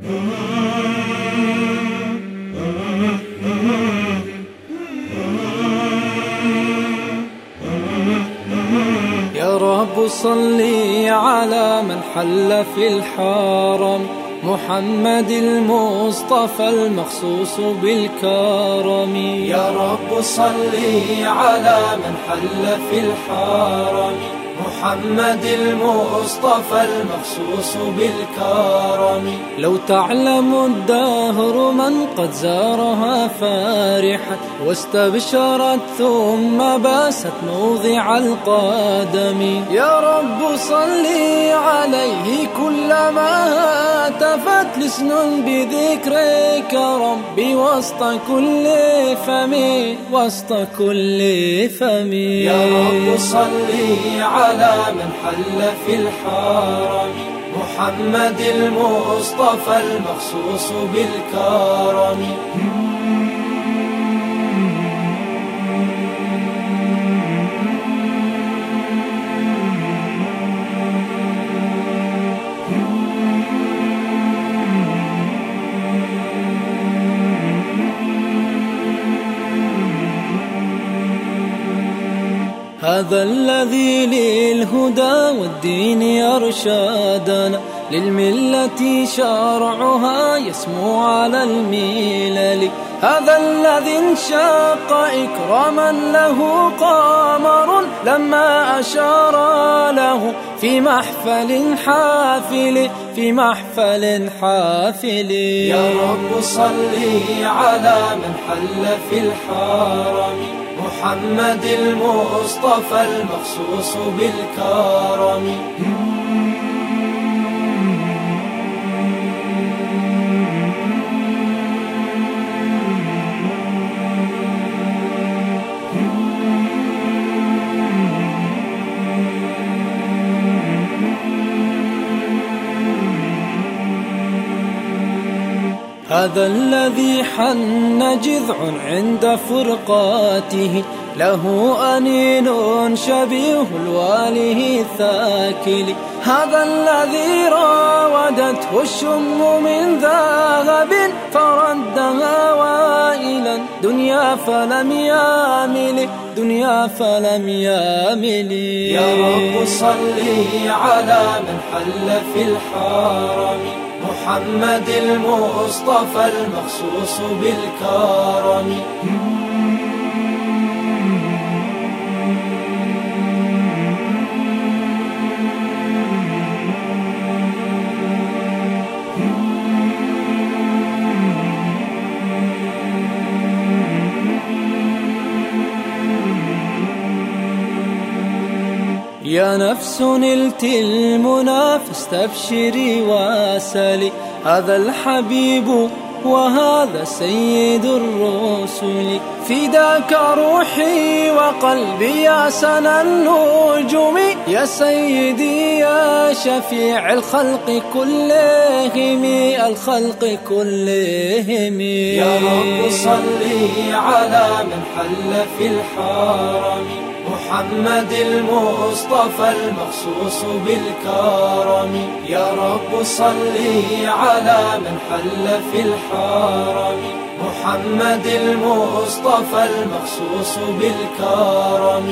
يا رب صلي على من حل في الحرم محمد المصطفى المخصوص بالكرم. يا رب صلي على من حل في الحرم. محمد المصطفى المخصوص بالكرم. لو تعلم الدهر من قد زارها فارحت واستبشرت ثم باست موضع القدم. يا رب صلي عليه كلما هتفت لسن بذكرك ربي وسط كل فم وسط كل فم يا رب صلي على من حل في الحرم محمد المصطفى المخصوص بالكرم. هذا الذي للهدى والدين يرشادنا للملة شرعها يسمو على الملل. هذا الذي انشق إكراما له قمر لما أشار له في محفل حافل في محفل حافل. يا رب صلي على من حل في الحرم. محمد المصطفى المخصوص بالكرم. هذا الذي حن جذع عند فرقاته. له أنين شبيه الواله الثاكل. هذا الذي راودته الشم من ذهب فردها وائلا. دنيا فلم يامل دنيا فلم يامل. يا رب صلي على من حل في الحرم. محمد المصطفى المخصوص بالكرم. يا نفس نلت المنى فاستبشري واسلي. هذا الحبيب وهذا سيد الرسل فداك روحي وقلبي يا سنا النجوم. يا سيدي يا شفيع الخلق كلهم الخلق كلهم. يا رب صلي على من حل في الحرم. محمد المصطفى المخصوص بالكرم. يا رب صلي على من حل في الحرم. محمد المصطفى المخصوص بالكرم.